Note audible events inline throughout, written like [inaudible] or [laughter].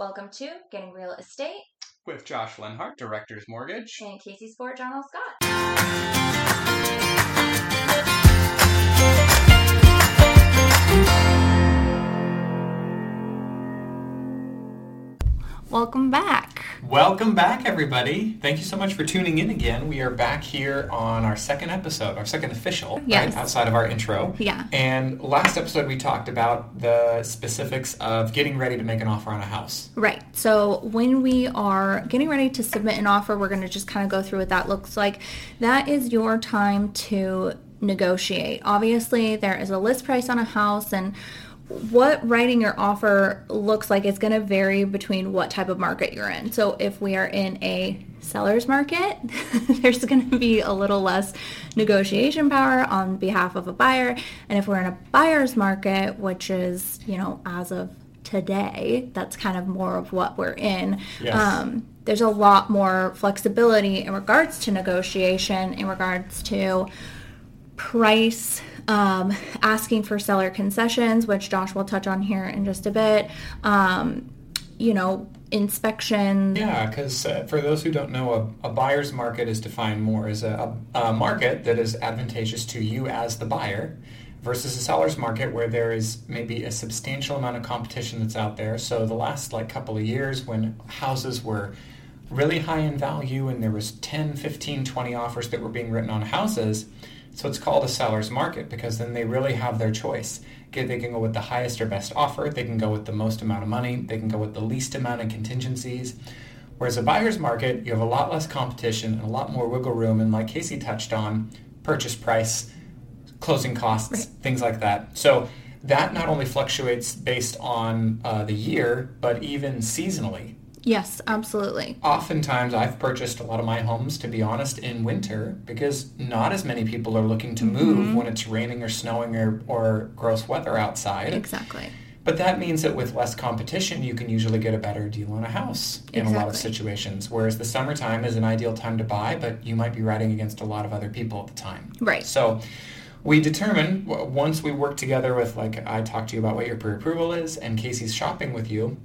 Welcome to Getting Real Estate with Josh Lenhart, Director's Mortgage. and Casey Sport, John L. Scott. Welcome back. Welcome back, everybody. Thank you so much for tuning in again. We are back here on our second episode, our second official, Yes. right, outside of our intro. Yeah. And last episode, we talked about the specifics of getting ready to make an offer on a house. Right. So when we are getting ready to submit an offer, we're going to just kind of go through what that looks like. That is your time to negotiate. Obviously, there is a list price on a house and what writing your offer looks like is going to vary between what type of market you're in. So if we are in a seller's market, [laughs] there's going to be a little less negotiation power on behalf of a buyer. And if we're in a buyer's market, which is, you know, as of today, that's kind of more of what we're in. Yes. Um, there's a lot more flexibility in regards to negotiation, in regards to price, um, asking for seller concessions, which Josh will touch on here in just a bit. Um, you know, inspection. Yeah, because uh, for those who don't know, a, a buyer's market is defined more as a, a market that is advantageous to you as the buyer versus a seller's market where there is maybe a substantial amount of competition that's out there. So the last like couple of years when houses were really high in value and there was 10, 15, 20 offers that were being written on houses, so it's called a seller's market because then they really have their choice. They can go with the highest or best offer. They can go with the most amount of money. They can go with the least amount of contingencies. Whereas a buyer's market, you have a lot less competition and a lot more wiggle room. And like Casey touched on, purchase price, closing costs, Right. things like that. So that not only fluctuates based on uh, the year, but even seasonally. Yes, absolutely. Oftentimes, I've purchased a lot of my homes, to be honest, in winter because not as many people are looking to move mm-hmm. when it's raining or snowing or, or gross weather outside. Exactly. But that means that with less competition, you can usually get a better deal on a house in a lot of situations. Whereas the summertime is an ideal time to buy, but you might be riding against a lot of other people at the time. Right. So we determine once we work together with, like, I talked to you about what your pre approval is, and Casey's shopping with you,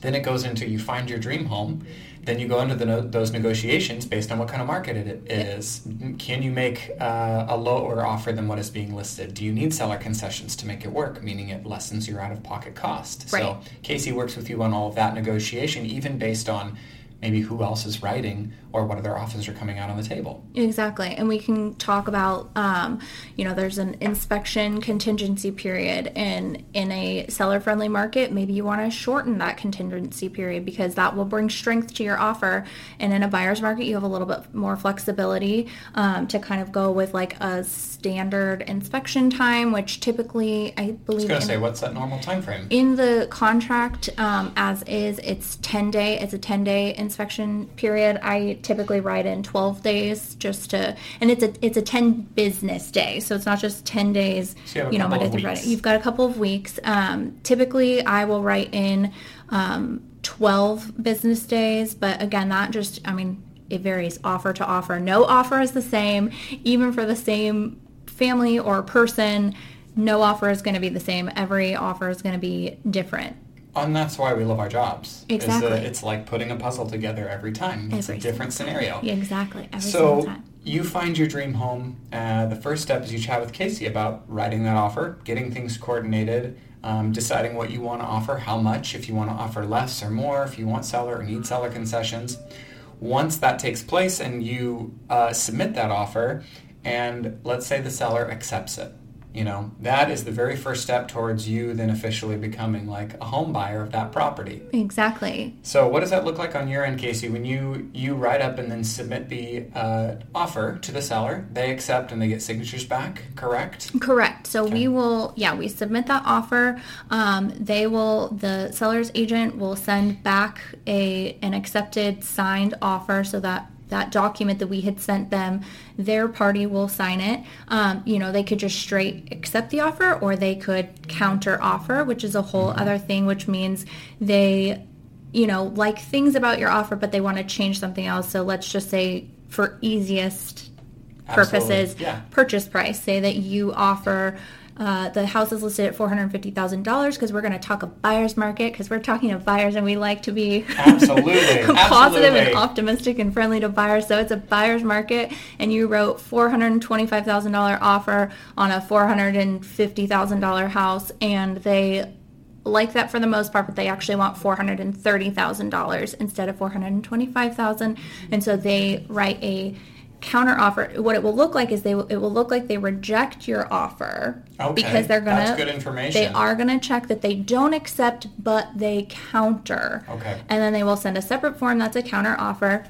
then it goes into you find your dream home. Then you go into the those negotiations based on what kind of market it, is. Can you make uh, a lower offer than what is being listed? Do you need seller concessions to make it work, meaning it lessens your out of pocket cost? Right. So Casey works with you on all of that negotiation, even based on maybe who else is writing or what other offers are coming out on the table. Exactly. And we can talk about, um, you know, there's an inspection contingency period and in a seller friendly market, maybe you want to shorten that contingency period because that will bring strength to your offer. And in a buyer's market, you have a little bit more flexibility um, to kind of go with like a standard inspection time, which typically I I was believe going to say, what's that normal time frame? in the contract um, as is it's 10 day it's a 10 day inspection period i typically write in 12 days just to and it's a it's a 10 business day. So it's not just 10 days So you a know monday through friday. you've got a couple of weeks. Um, typically i will write in um, 12 business days but again that just i mean it varies offer to offer. No offer is the same. Even for the same family or person no offer is going to be the same. Every offer is going to be different And that's why we love our jobs. Exactly. it's like putting a puzzle together every time. It's Every a different scenario. Yeah, exactly. Every So time. you find your dream home. Uh, the first step is you chat with Casey about writing that offer, getting things coordinated, um, deciding what you want to offer, how much, if you want to offer less or more, if you want seller or need seller concessions. Once that takes place and you uh, submit that offer, and let's say the seller accepts it, you know, that is the very first step towards you then officially becoming like a home buyer of that property. Exactly. So what does that look like on your end, Casey? When you you write up and then submit the uh, offer to the seller, they accept and they get signatures back, correct? Correct. So Okay. we will, yeah, we submit that offer. Um, they will, the seller's agent will send back a an accepted signed offer so that that document that we had sent them, their party will sign it. Um, you know, they could just straight accept the offer or they could counter offer, which is a whole other thing, which means they, you know, like things about your offer, but they want to change something else. So let's just say for easiest purposes, Yeah. purchase price. Say that you offer Uh, the house is listed at $450,000 because we're going to talk a buyer's market because we're talking to buyers and we like to be Absolutely. [laughs] positive Absolutely. and optimistic and friendly to buyers. So it's a buyer's market and you wrote $425,000 offer on a $450,000 house and they like that for the most part, but they actually want four hundred and thirty thousand dollars instead of four hundred and twenty-five thousand, and so they write a counter offer. What it will look like is they will, it will look like they reject your offer Okay, because they're gonna that's good information. they are gonna check that they don't accept, but they counter. Okay. and then they will send a separate form that's a counter offer,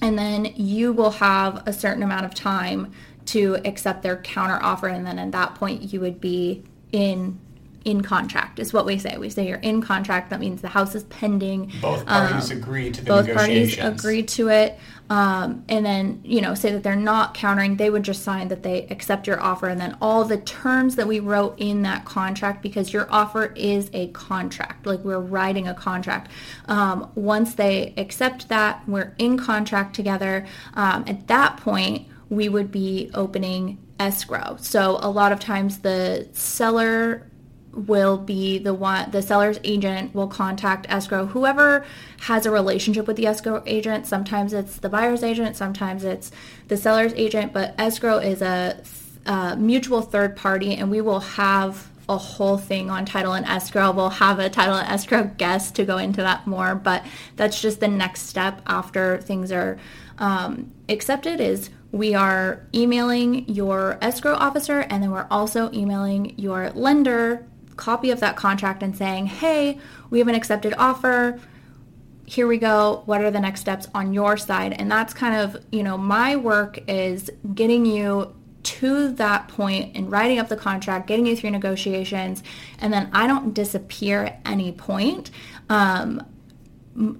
and then you will have a certain amount of time to accept their counter offer, and then at that point you would be in in contract is what we say. We say you're in contract. That means the house is pending. Both parties agree to the Both parties negotiations. agree to it, um, and then you know say that they're not countering. They would just sign that they accept your offer, and then all the terms that we wrote in that contract, because your offer is a contract, like we're writing a contract. Um, once they accept that, we're in contract together. Um, at that point, we would be opening escrow. So a lot of times the seller will be the one the seller's agent will contact escrow. Whoever has a relationship with the escrow agent sometimes it's the buyer's agent sometimes it's the seller's agent but escrow is a uh, mutual third party and we will have a whole thing on title and escrow. We'll have a title and escrow guest to go into that more but that's just the next step after things are um, accepted is we are emailing your escrow officer and then we're also emailing your lender copy of that contract and saying, hey, we have an accepted offer. Here we go. What are the next steps on your side? And that's kind of, you know, my work is getting you to that point and writing up the contract, getting you through negotiations, and then I don't disappear at any point. Um,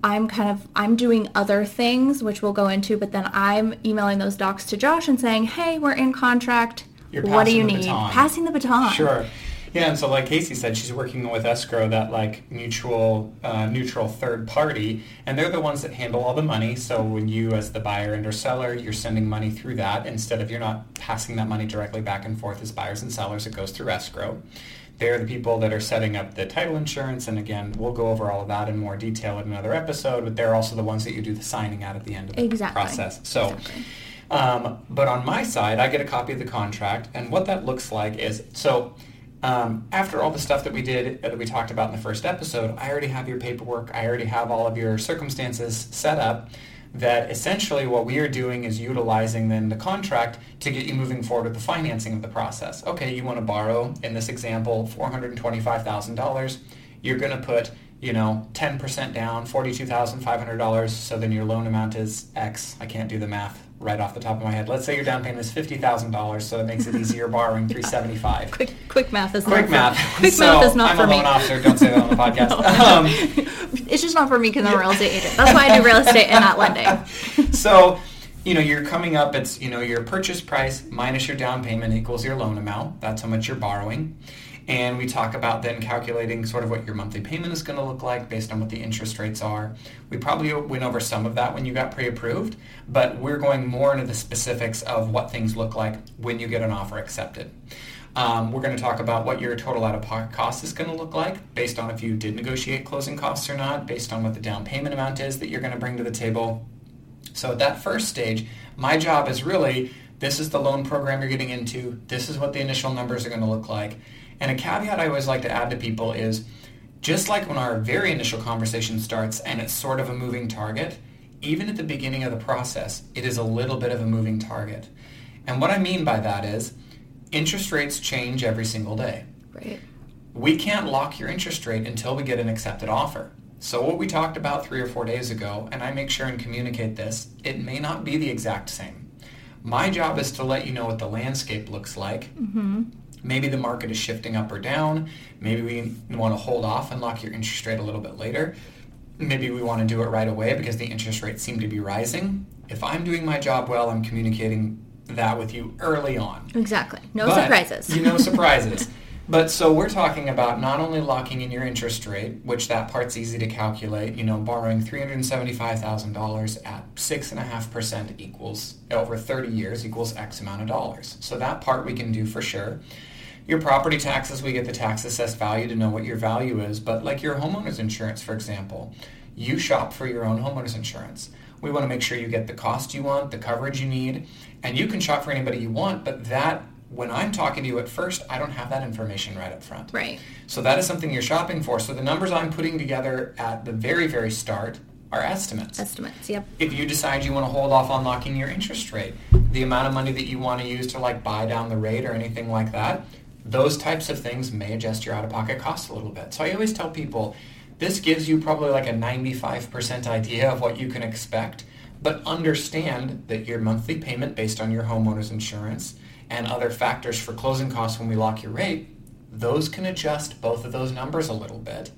I'm kind of I'm doing other things which we'll go into, but then I'm emailing those docs to Josh and saying, "Hey, we're in contract. You're what do you the need?" baton. Passing the baton. Sure. Yeah, and so like Casey said, she's working with escrow, that like mutual, uh, neutral third party, and they're the ones that handle all the money. So when you, as the buyer and or seller, you're sending money through that instead of you're not passing that money directly back and forth as buyers and sellers. It goes through escrow. They're the people that are setting up the title insurance, and again, we'll go over all of that in more detail in another episode. But they're also the ones that you do the signing at at the end of the Exactly. process. So. Exactly. Um, but on my side, I get a copy of the contract, and what that looks like is so. Um, after all the stuff that we did that we talked about in the first episode, I already have your paperwork. I already have all of your circumstances set up. That essentially what we are doing is utilizing then the contract to get you moving forward with the financing of the process. Okay, you want to borrow in this example four hundred twenty-five thousand dollars. You're going to put you know, 10% down, $42,500, so then your loan amount is X. I can't do the math right off the top of my head. Let's say your down payment is $50,000, so that makes it easier borrowing [laughs] 375 Quick, quick math is not Quick not math. For, [laughs] quick so math is not I'm for me. I'm a loan officer. Don't say that on the [laughs] podcast. No. um, It's just not for me because I'm a real estate agent. That's why I do real estate and not lending. so, you know, you're coming up, it's, you know, your purchase price minus your down payment equals your loan amount. That's how much you're borrowing. And we talk about then calculating sort of what your monthly payment is going to look like based on what the interest rates are. We probably went over some of that when you got pre-approved, but we're going more into the specifics of what things look like when you get an offer accepted. Um, we're going to talk about what your total out-of-pocket cost is going to look like based on if you did negotiate closing costs or not, based on what the down payment amount is that you're going to bring to the table. So at that first stage, my job is really, this is the loan program you're getting into, this is what the initial numbers are going to look like. And a caveat I always like to add to people is, just like when our very initial conversation starts and it's sort of a moving target, even at the beginning of the process, it is a little bit of a moving target. And what I mean by that is, interest rates change every single day Right. we can't lock your interest rate until we get an accepted offer. So what we talked about three or four days ago, and I make sure and communicate this, it may not be the exact same. My job is to let you know what the landscape looks like. Mm-hmm. Maybe the market is shifting up or down. Maybe we want to hold off and lock your interest rate a little bit later. Maybe we want to do it right away because the interest rates seem to be rising. If I'm doing my job well, I'm communicating that with you early on. Exactly. No But, surprises. You know, [laughs] surprises. But so we're talking about not only locking in your interest rate, which that part's easy to calculate, you know, borrowing $375,000 at 6.5% equals, over 30 years, equals X amount of dollars. So that part we can do for sure. Your property taxes, we get the tax assessed value to know what your value is. But like your homeowner's insurance, for example, you shop for your own homeowner's insurance. We want to make sure you get the cost you want, the coverage you need, and you can shop for anybody you want, but that when I'm talking to you at first, I don't have that information right up front. Right. So that is something you're shopping for. So the numbers I'm putting together at the very, very start are estimates. Estimates, yep. If you decide you want to hold off on locking your interest rate, the amount of money that you want to use to like buy down the rate or anything like that, those types of things may adjust your out-of-pocket costs a little bit. So I always tell people, this gives you probably like a 95% idea of what you can expect, but understand that your monthly payment based on your homeowner's insurance and other factors for closing costs when we lock your rate, those can adjust both of those numbers a little bit.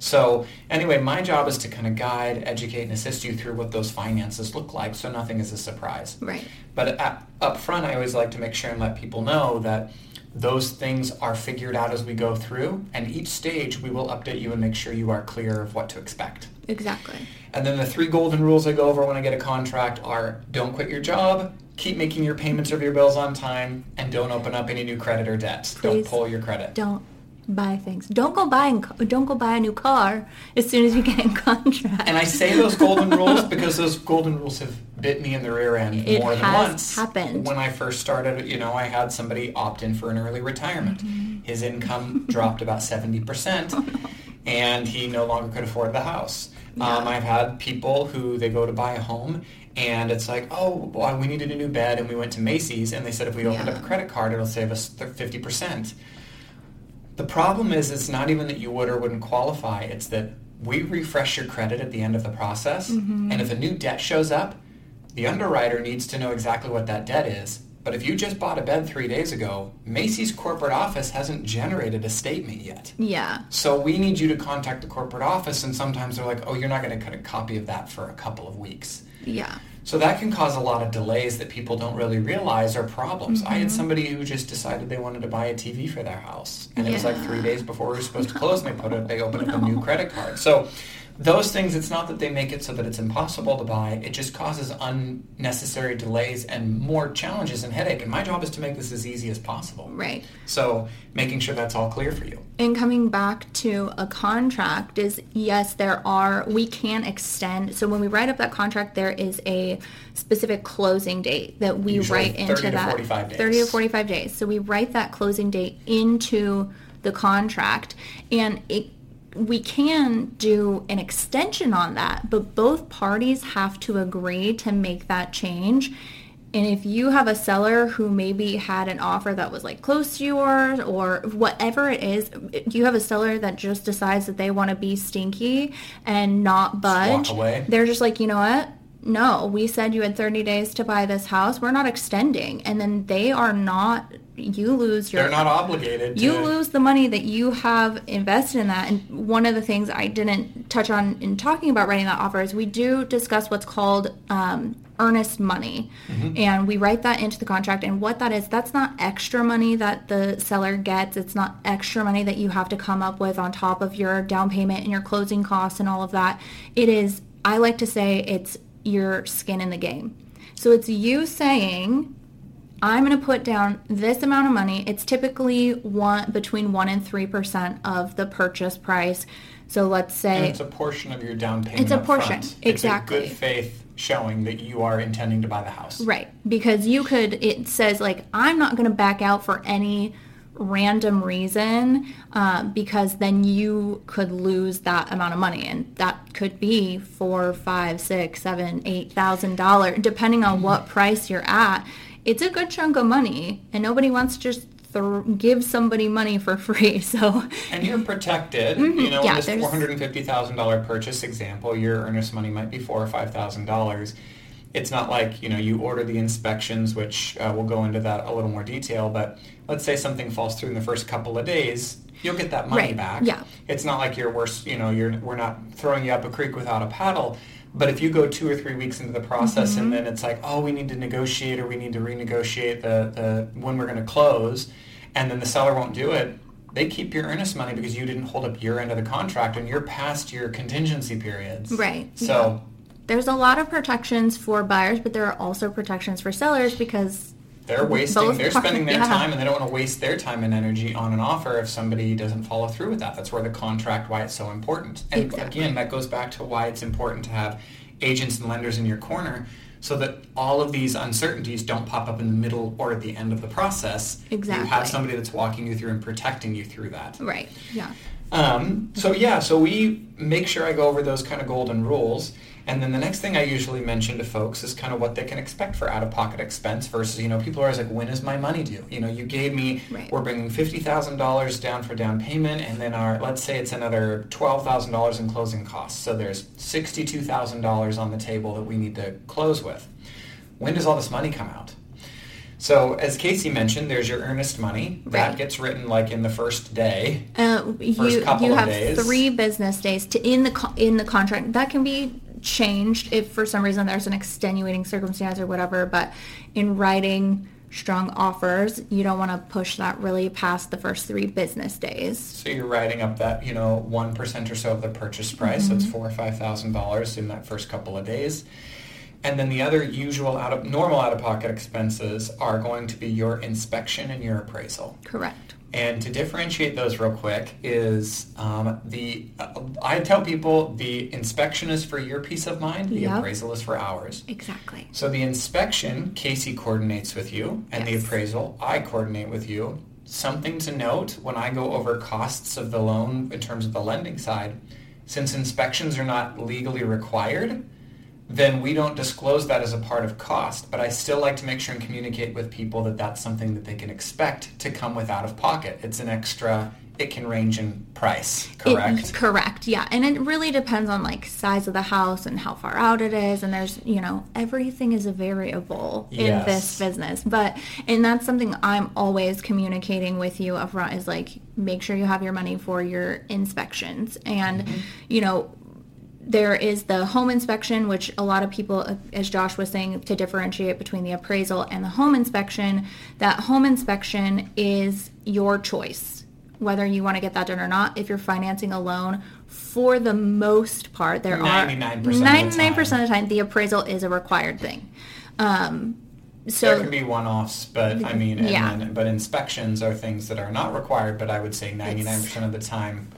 So anyway, my job is to kind of guide, educate, and assist you through what those finances look like so nothing is a surprise. Right. But uh, at, up front, I always like to make sure and let people know that those things are figured out as we go through, and each stage we will update you and make sure you are clear of what to expect. Exactly. And then the three golden rules I go over when I get a contract are don't quit your job, keep making your payments of your bills on time, and don't open up any new credit or debts. Please don't pull your credit. Don't buy things. Don't go buying. Don't go buy a new car as soon as you get in contract. And I say those golden rules because those golden rules have bit me in the rear end It more than has once. happened. When I first started, you know, I had somebody opt in for an early retirement. Mm-hmm. His income dropped about 70%, [laughs] and he no longer could afford the house. Um, I've had people who they go to buy a home and it's like, oh, well, we needed a new bed, and we went to Macy's, and they said if we opened Yeah. up a credit card, it'll save us 50%. The problem is it's not even that you would or wouldn't qualify. It's that we refresh your credit at the end of the process. Mm-hmm. And if a new debt shows up, the underwriter needs to know exactly what that debt is. But if you just bought a bed three days ago, Macy's corporate office hasn't generated a statement yet. yeah. So we need you to contact the corporate office, and sometimes they're like, oh, you're not going to cut a copy of that for a couple of weeks. Yeah. So that can cause a lot of delays that people don't really realize are problems. I Mm-hmm. had somebody who just decided they wanted to buy a TV for their house, and it was like three days before we were supposed to close, and they put it, they opened up a new credit card. So those things, it's not that they make it so that it's impossible to buy. It just causes unnecessary delays and more challenges and headache. And my job is to make this as easy as possible. Right. So making sure that's all clear for you. And coming back to a contract is yes, there are, we can extend. So when we write up that contract, there is a specific closing date that we Usually write 30 into to that 45 days. 30 to 45 days. So we write that closing date into the contract and it we can do an extension on that, but both parties have to agree to make that change. And if you have a seller who maybe had an offer that was like close to yours or whatever it is, you have a seller that just decides that they want to be stinky and not budge. They're just like, you know what? No, we said you had 30 days to buy this house. We're not extending. And then they are not, you lose your They're not obligated to... you lose the money that you have invested in that. And one of the things I didn't touch on in talking about writing that offer is we do discuss what's called um, earnest money. And we write that into the contract. And what that is, that's not extra money that the seller gets. It's not extra money that you have to come up with on top of your down payment and your closing costs and all of that. It is, I like to say, it's your skin in the game. So it's you saying, I'm going to put down this amount of money. It's typically one between one and three percent of the purchase price. So let's And say it's a portion of your down payment. It's a portion, front. exactly. It's a good faith showing that you are intending to buy the house. right because you could. It says like I'm not going to back out for any random reason uh, because then you could lose that amount of money and that could be four five six seven eight thousand dollars depending on what price you're at it's a good chunk of money and nobody wants to just th- give somebody money for free [laughs] so And you're protected. You know, Mm-hmm. Yeah, in this four hundred and fifty thousand dollar purchase example, your earnest money might be four or five thousand dollars. It's not like you know you order the inspections, which uh, we'll go into that a little more detail. But let's say something falls through in the first couple of days, you'll get that money Right, back. yeah. It's not like you're worse. You know, you're we're not throwing you up a creek without a paddle. But if you go two or three weeks into the process Mm-hmm. and then it's like, oh, we need to negotiate or we need to renegotiate the, the when we're going to close, and then the seller won't do it, they keep your earnest money because you didn't hold up your end of the contract and you're past your contingency periods. Right, So there's a lot of protections for buyers but there are also protections for sellers because they're wasting, Both they're spending their yeah. time, and they don't want to waste their time and energy on an offer if somebody doesn't follow through with that. That's where the contract, why it's so important. And Exactly. again, that goes back to why it's important to have agents and lenders in your corner so that all of these uncertainties don't pop up in the middle or at the end of the process. Exactly. You have somebody that's walking you through and protecting you through that. Right. Yeah. Um, so yeah, so we make sure I go over those kind of golden rules. And then the next thing I usually mention to folks is kind of what they can expect for out-of-pocket expense versus, you know, people are always like, when is my money due? You know, you gave me, Right. we're bringing $50,000 down for down payment and then our, let's say it's another $12,000 in closing costs. So there's $62,000 on the table that we need to close with. When does all this money come out? So as Casey mentioned, there's your earnest money. That gets written like in the first day. Uh, you couple you of have days. three business days to in the in the contract. That can be changed if for some reason there's an extenuating circumstance or whatever. But in writing strong offers, you don't want to push that really past the first three business days. So you're writing up that, you know, 1% or so of the purchase price. So it's mm-hmm. four or $5,000 in that first couple of days. And then the other usual out of normal out-of-pocket expenses are going to be your inspection and your appraisal. Correct. And to differentiate those real quick is um, the, uh, I tell people the inspection is for your peace of mind, the Yep. appraisal is for ours. Exactly. So the inspection, Casey coordinates with you, and the appraisal, I coordinate with you. Something to note when I go over costs of the loan in terms of the lending side, since inspections are not legally required, then we don't disclose that as a part of cost. But I still like to make sure and communicate with people that that's something that they can expect to come with out of pocket. It's an extra, it can range in price, It- correct? correct. Yeah, and it really depends on like size of the house and how far out it is, and there's you know everything is a variable in Yes. this business. But and that's something I'm always communicating with you upfront is like make sure you have your money for your inspections, and Mm-hmm. you know there is the home inspection, which a lot of people, as Josh was saying, to differentiate between the appraisal and the home inspection, that home inspection is your choice, whether you want to get that done or not. If you're financing a loan, for the most part, there are 99% of the of the time, the appraisal is a required thing. Um, so there can be one-offs, but I mean, and Yeah. then, but inspections are things that are not required. But I would say 99% of the time,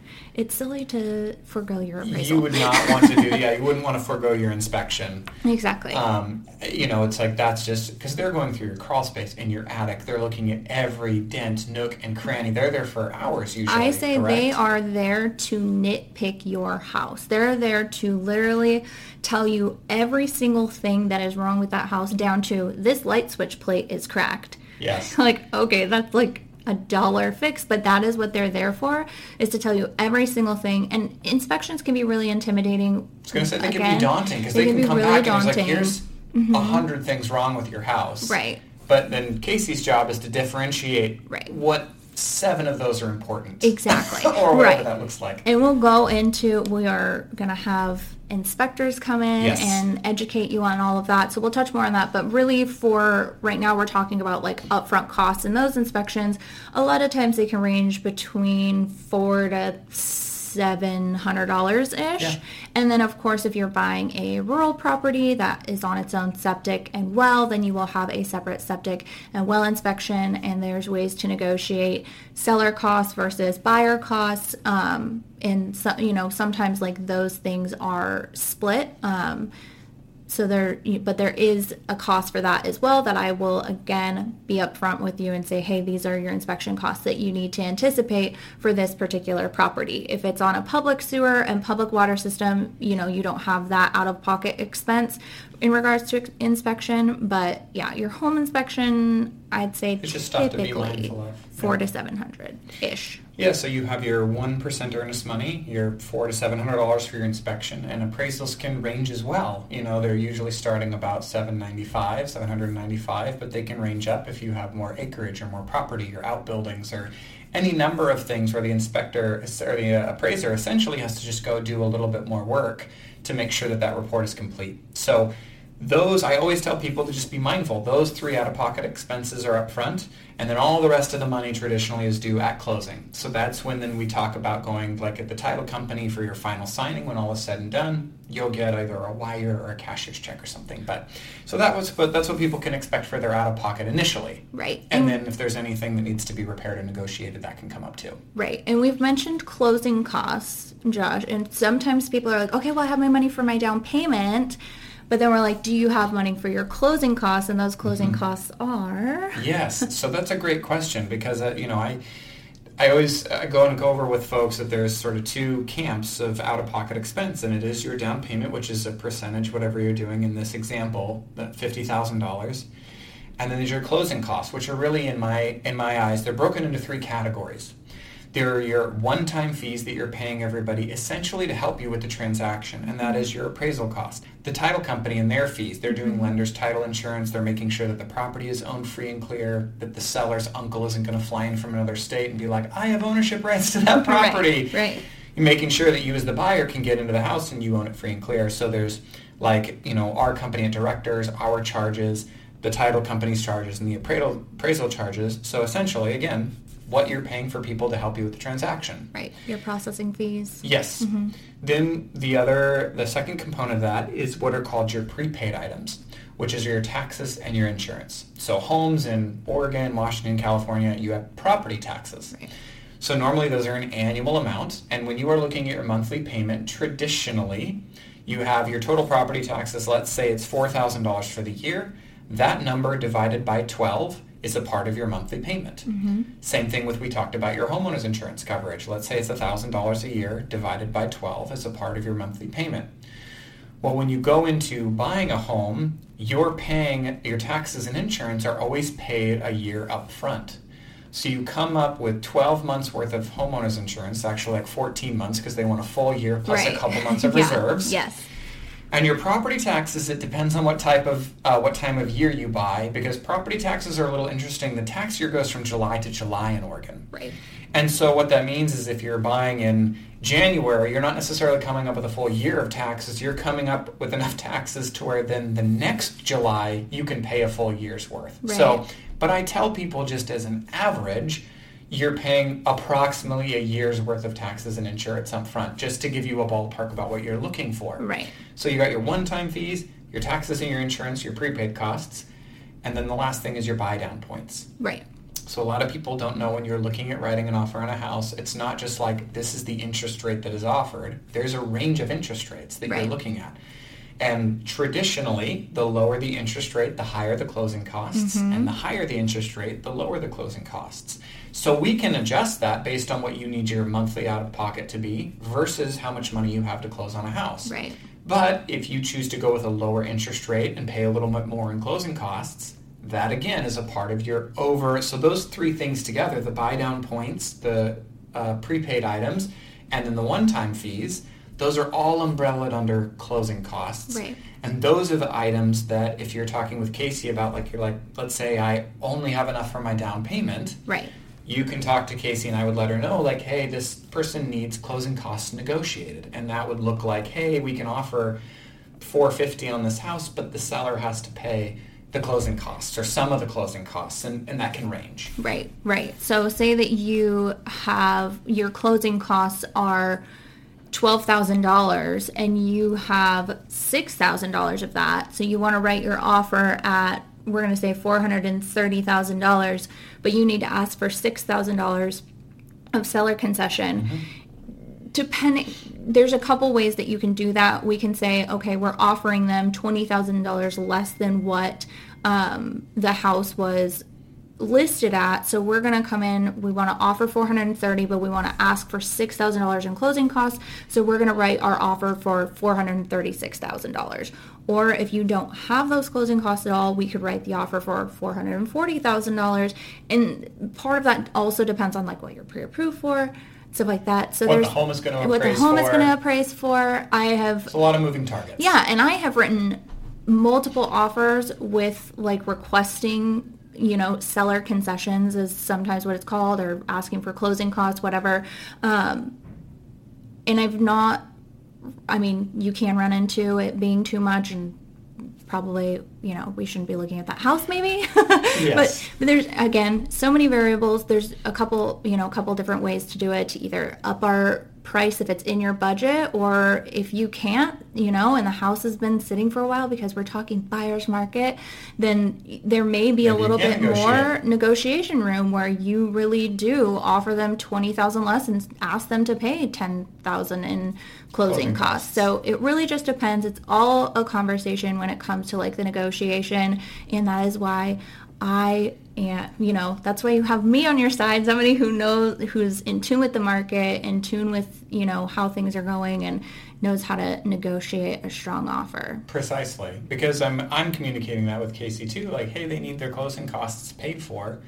it's silly to forego your appraisal. you would not want to do. Yeah, you wouldn't want to forego your inspection. exactly. Um, you know, it's like that's just because they're going through your crawl space in your attic. They're looking at every dent, nook, and cranny. They're there for hours usually. I say they are there to nitpick your house. They're there to literally tell you every single thing that is wrong with that house down to this light switch plate is cracked. Yes. [laughs] like, okay, that's like a dollar fix, but that is what they're there for, is to tell you every single thing. And inspections can be really intimidating. I was going to say they can be daunting because they, they can, can come really back and it's like, daunting. Mm-hmm. here's a hundred things wrong with your house. Right. But then Casey's job is to differentiate Right. what seven of those are important. Exactly. [laughs] or whatever right. that looks like. And we'll go into, we are going to have inspectors come in yes. and educate you on all of that. So we'll touch more on that. But really for right now, we're talking about like upfront costs and those inspections. A lot of times they can range between four to six $700-ish. Yeah. And then of course, if you're buying a rural property that is on its own septic and well, then you will have a separate septic and well inspection. And there's ways to negotiate seller costs versus buyer costs. Um, and so, you know, sometimes like those things are split. Um, so there, but there is a cost for that as well that I will again be upfront with you and say, hey, these are your inspection costs that you need to anticipate for this particular property. If it's on a public sewer and public water system, you know, you don't have that out of pocket expense in regards to inspection. But yeah, your home inspection, I'd say It's to typically of. four Yeah. to seven hundred ish. Yeah, so you have your one percent earnest money, your four to seven hundred dollars for your inspection, and appraisals can range as well. You know, they're usually starting about seven ninety five, seven hundred ninety five, but they can range up if you have more acreage or more property or outbuildings or any number of things where the inspector or the appraiser essentially has to just go do a little bit more work to make sure that that report is complete. So those I always tell people to just be mindful. Those three out-of-pocket expenses are up front, and then all the rest of the money traditionally is due at closing. So that's when then we talk about going like at the title company for your final signing. When all is said and done, you'll get either a wire or a cashier's check or something. But so that was, but that's what people can expect for their out-of-pocket initially. Right. And, and then if there's anything that needs to be repaired or negotiated, that can come up too. Right. And we've mentioned closing costs, Josh, and sometimes people are like, okay, well I have my money for my down payment but then we're like, do you have money for your closing costs? And those closing mm-hmm. costs are? Yes. So that's a great question because, uh, you know, I, I always uh, go and go over with folks that there's sort of two camps of out-of-pocket expense, and it is your down payment, which is a percentage, whatever you're doing in this example, that $50,000. And then there's your closing costs, which are really, in my, in my eyes, they're broken into three categories. There are your one-time fees that you're paying everybody essentially to help you with the transaction, and that is your appraisal cost. The title company and their fees, they're doing mm-hmm. lender's title insurance, they're making sure that the property is owned free and clear, that the seller's uncle isn't going to fly in from another state and be like, I have ownership rights to that [laughs] property. Right, right. You're making sure that you as the buyer can get into the house and you own it free and clear. So there's like, you know, our company at directors, our charges, the title company's charges, and the appraisal, appraisal charges. So essentially, again, what you're paying for people to help you with the transaction. Right. Your processing fees. Yes. Mm-hmm. Then the other, the second component of that is what are called your prepaid items, which is your taxes and your insurance. So homes in Oregon, Washington, California, you have property taxes. Right. So normally those are an annual amount, and when you are looking at your monthly payment, traditionally you have your total property taxes. Let's say it's four thousand dollars for the year. That number divided by twelve is a part of your monthly payment. Mm-hmm. Same thing with we talked about your homeowner's insurance coverage. Let's say it's $1,000 a year divided by 12 as a part of your monthly payment. Well, when you go into buying a home, you're paying your taxes and insurance are always paid a year up front. So you come up with 12 months worth of homeowners insurance, actually like 14 months because they want a full year plus right. a couple [laughs] months of yeah. reserves. Yes. And your property taxes, it depends on what type of uh, what time of year you buy, because property taxes are a little interesting. The tax year goes from July to July in Oregon. Right. And so what that means is if you're buying in January, you're not necessarily coming up with a full year of taxes. You're coming up with enough [laughs] taxes to where then the next July you can pay a full year's worth. Right. So, but I tell people just as an average, you're paying approximately a year's worth of taxes and insurance up front, just to give you a ballpark about what you're looking for. Right. So you got your one-time fees, your taxes and your insurance, your prepaid costs, and then the last thing is your buy down points. Right. So a lot of people don't know when you're looking at writing an offer on a house, it's not just like this is the interest rate that is offered. There's a range of interest rates that right. you're looking at. And traditionally, the lower the interest rate, the higher the closing costs, mm-hmm. and the higher the interest rate, the lower the closing costs. So we can adjust that based on what you need your monthly out of pocket to be versus how much money you have to close on a house. Right. But if you choose to go with a lower interest rate and pay a little bit more in closing costs, that again is a part of your over. So those three things together, the buy down points, the uh, prepaid items, and then the one-time fees, those are all umbrellaed under closing costs. Right. And those are the items that if you're talking with Casey about like you're like, let's say I only have enough for my down payment. Right you can talk to Casey and I would let her know like, hey, this person needs closing costs negotiated. And that would look like, hey, we can offer 450 on this house, but the seller has to pay the closing costs or some of the closing costs and, and that can range. Right, right. So say that you have your closing costs are $12,000 and you have $6,000 of that. So you want to write your offer at we're going to say $430,000, but you need to ask for $6,000 of seller concession. Mm-hmm. Depending, there's a couple ways that you can do that. We can say, okay, we're offering them $20,000 less than what um, the house was listed at. So we're going to come in, we want to offer 430, but we want to ask for $6,000 in closing costs. So we're going to write our offer for $436,000. Or if you don't have those closing costs at all, we could write the offer for $440,000. And part of that also depends on like what you're pre-approved for, stuff like that. So what there's the home is going to what the home for. is going to appraise for. I have it's a lot of moving targets. Yeah, and I have written multiple offers with like requesting you know, seller concessions is sometimes what it's called, or asking for closing costs, whatever. Um, and I've not, I mean, you can run into it being too much and probably you know we shouldn't be looking at that house maybe [laughs] Yes. but, but there's again so many variables there's a couple you know a couple different ways to do it to either up our price if it's in your budget or if you can't you know and the house has been sitting for a while because we're talking buyer's market then there may be a Maybe little bit negotiate. more negotiation room where you really do offer them 20,000 less and ask them to pay 10,000 in closing, Closing costs. costs. So it really just depends. It's all a conversation when it comes to like the negotiation and that is why I and you know, that's why you have me on your side, somebody who knows who's in tune with the market, in tune with, you know, how things are going and knows how to negotiate a strong offer. Precisely, because I'm I'm communicating that with Casey too. Like, hey, they need their closing costs paid for.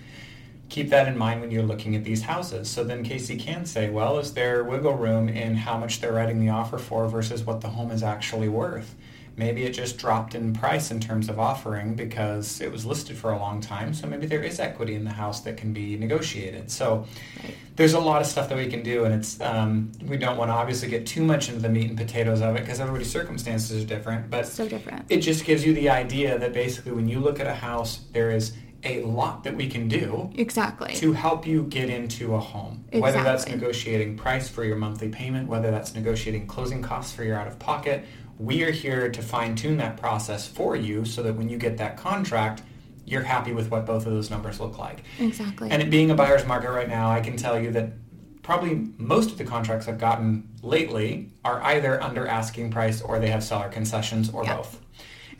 Keep that in mind when you're looking at these houses. So then Casey can say, well, is there wiggle room in how much they're writing the offer for versus what the home is actually worth? Maybe it just dropped in price in terms of offering because it was listed for a long time. So maybe there is equity in the house that can be negotiated. So Right. there's a lot of stuff that we can do, and it's um, we don't want to obviously get too much into the meat and potatoes of it because everybody's circumstances are different. But So different. it just gives you the idea that basically when you look at a house, there is a lot that we can do Exactly. to help you get into a home. Whether that's negotiating price for your monthly payment, whether that's negotiating closing costs for your out of pocket, we are here to fine tune that process for you so that when you get that contract, you're happy with what both of those numbers look like. Exactly. And it being a buyer's market right now, I can tell you that probably most of the contracts I've gotten lately are either under asking price or they have seller concessions or Yeah. both.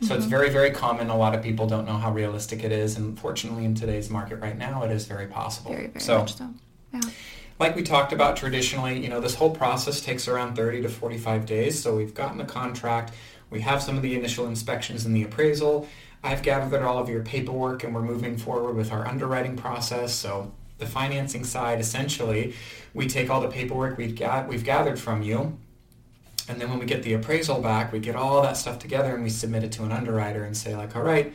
So it's mm-hmm. very, very common. A lot of people don't know how realistic it is. And fortunately, in today's market right now, it is very possible. very, very so, much so. Yeah. Like we talked about traditionally, you know, this whole process takes around 30 to 45 days. So we've gotten the contract, we have some of the initial inspections and the appraisal. I've gathered all of your paperwork and we're moving forward with our underwriting process. So the financing side, essentially, we take all the paperwork we've got, we've gathered from you. And then when we get the appraisal back, we get all that stuff together and we submit it to an underwriter and say like, all right,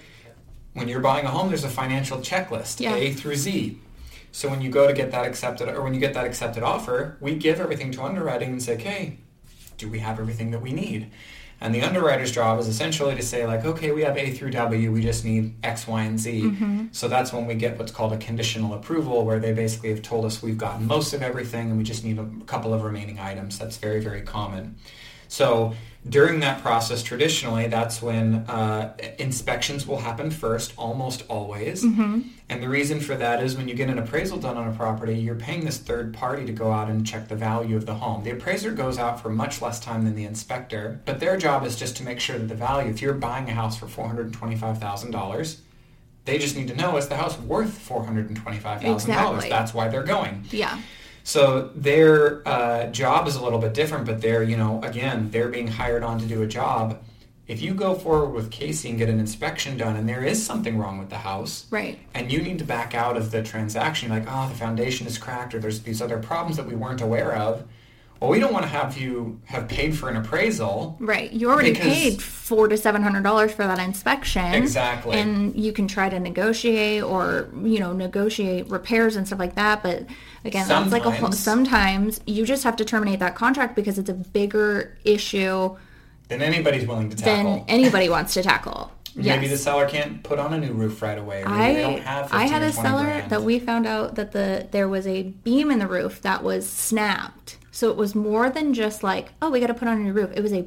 when you're buying a home, there's a financial checklist, Yeah. A through Z. So when you go to get that accepted, or when you get that accepted offer, we give everything to underwriting and say, okay, do we have everything that we need? And the underwriter's job is essentially to say like, okay, we have A through W, we just need X, Y, and Z. Mm-hmm. So that's when we get what's called a conditional approval, where they basically have told us we've gotten most of everything and we just need a couple of remaining items. That's very, very common. So during that process, traditionally, that's when uh, inspections will happen first, almost always. And the reason for that is when you get an appraisal done on a property, you're paying this third party to go out and check the value of the home. The appraiser goes out for much less time than the inspector, but their job is just to make sure that the value, if you're buying a house for $425,000, they just need to know is the house worth $425,000? Exactly. That's why they're going. Yeah. So their uh, job is a little bit different, but they're, you know, again, they're being hired on to do a job. If you go forward with Casey and get an inspection done and there is something wrong with the house, Right. and you need to back out of the transaction, like, oh, the foundation is cracked or there's these other problems that we weren't aware of, well, we don't want to have you have paid for an appraisal. Right. You already paid four to seven hundred dollars for that inspection. Exactly. And you can try to negotiate or, you know, negotiate repairs and stuff like that. But again, that's like a whole Sometimes. sometimes you just have to terminate that contract because it's a bigger issue than anybody's willing to than tackle. anybody [laughs] wants to tackle. Maybe the seller can't put on a new roof right away. Or maybe they don't I I had a seller grand. that we found out that the there was a beam in the roof that was snapped. So it was more than just like, oh, we got to put on a new roof. It was a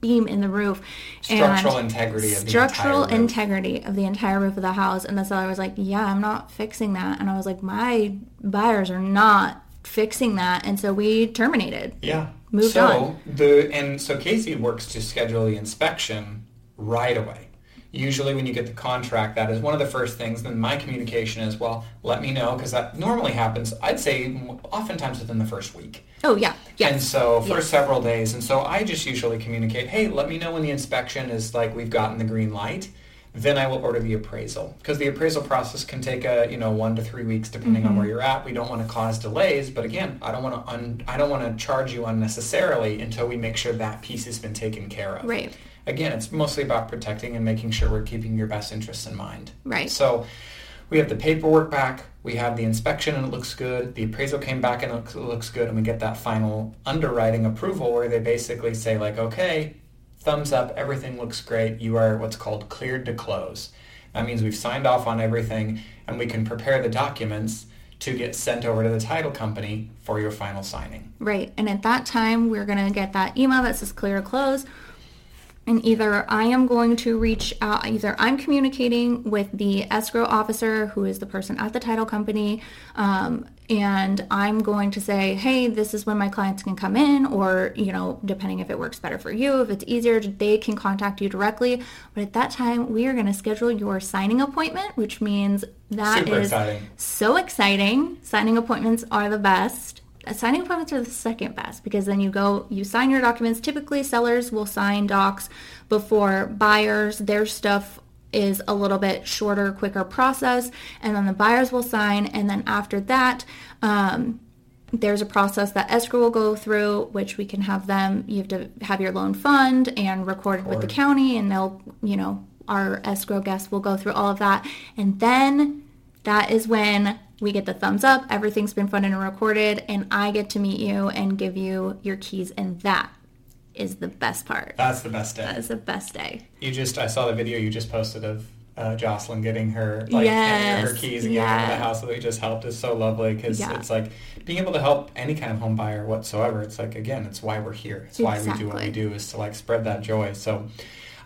beam in the roof. Structural and integrity of the structural roof. integrity of the entire roof of the house. And the seller was like, yeah, I'm not fixing that. And I was like, my buyers are not fixing that. And so we terminated. Yeah. Moved so on. the and so Casey works to schedule the inspection right away. Usually, when you get the contract, that is one of the first things. Then my communication is, well, let me know because that normally happens. I'd say oftentimes within the first week. Oh yeah, yeah. And so for Yes. several days. And so I just usually communicate, hey, let me know when the inspection is like we've gotten the green light. Then I will order the appraisal because the appraisal process can take a you know one to three weeks depending Mm-hmm. on where you're at. We don't want to cause delays, but again, I don't want to un- I don't want to charge you unnecessarily until we make sure that piece has been taken care of. Right. Again, it's mostly about protecting and making sure we're keeping your best interests in mind. Right. So we have the paperwork back, we have the inspection and it looks good, the appraisal came back and it looks, it looks good, and we get that final underwriting approval where they basically say like, okay, thumbs up, everything looks great, you are what's called cleared to close. That means we've signed off on everything and we can prepare the documents to get sent over to the title company for your final signing. Right. And at that time, we're going to get that email that says clear to close. And either I am going to reach out, either I'm communicating with the escrow officer, who is the person at the title company, um, and I'm going to say, hey, this is when my clients can come in, or, you know, depending if it works better for you, if it's easier, they can contact you directly. But at that time, we are going to schedule your signing appointment, which means that Super is exciting. so exciting. Signing appointments are the best. Signing appointments are the second best because then you go, you sign your documents. Typically, sellers will sign docs before buyers. Their stuff is a little bit shorter, quicker process, and then the buyers will sign. And then after that, um, there's a process that escrow will go through, which we can have them. You have to have your loan fund and recorded with the county, and they'll, you know, our escrow guests will go through all of that, and then that is when we get the thumbs up. Everything's been funded and recorded, and I get to meet you and give you your keys, and that is the best part. That's the best day. That is the best day. You just, I saw the video you just posted of uh, Jocelyn getting her, like, handing her keys and getting into the house that we just helped is so lovely because Yeah. it's like being able to help any kind of home buyer whatsoever. It's like, again, it's why we're here. It's why we do what we do is to like spread that joy. So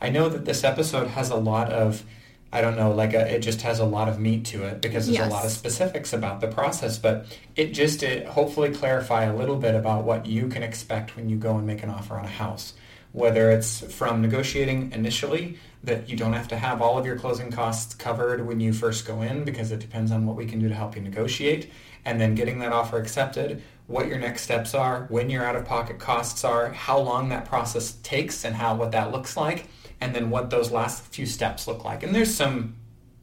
I know that this episode has a lot of, I don't know, like a, it just has a lot of meat to it because there's a lot of specifics about the process, but it just it hopefully clarify a little bit about what you can expect when you go and make an offer on a house. Whether it's from negotiating initially, that you don't have to have all of your closing costs covered when you first go in because it depends on what we can do to help you negotiate, and then getting that offer accepted, what your next steps are, when your out-of-pocket costs are, how long that process takes and how what that looks like, and then what those last few steps look like. And there's some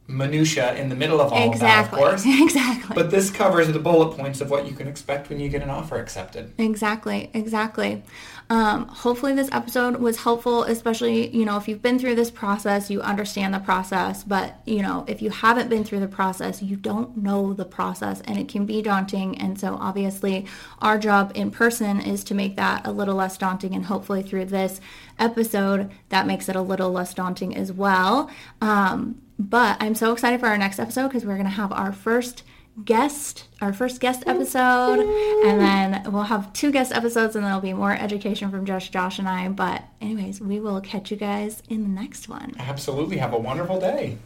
minutia in the middle of all exactly. of that, of course. [laughs] exactly. But this covers the bullet points of what you can expect when you get an offer accepted. Exactly, exactly. Um, hopefully, this episode was helpful, especially, you know, if you've been through this process, you understand the process. But, you know, if you haven't been through the process, you don't know the process and it can be daunting. And so, obviously, our job in person is to make that a little less daunting. And hopefully, through this episode, that makes it a little less daunting as well. Um, but I'm so excited for our next episode because we're going to have our first guest, our first guest episode, and then we'll have two guest episodes, and there'll be more education from Josh, Josh, and I. But anyways, we will catch you guys in the next one. Absolutely. Have a wonderful day.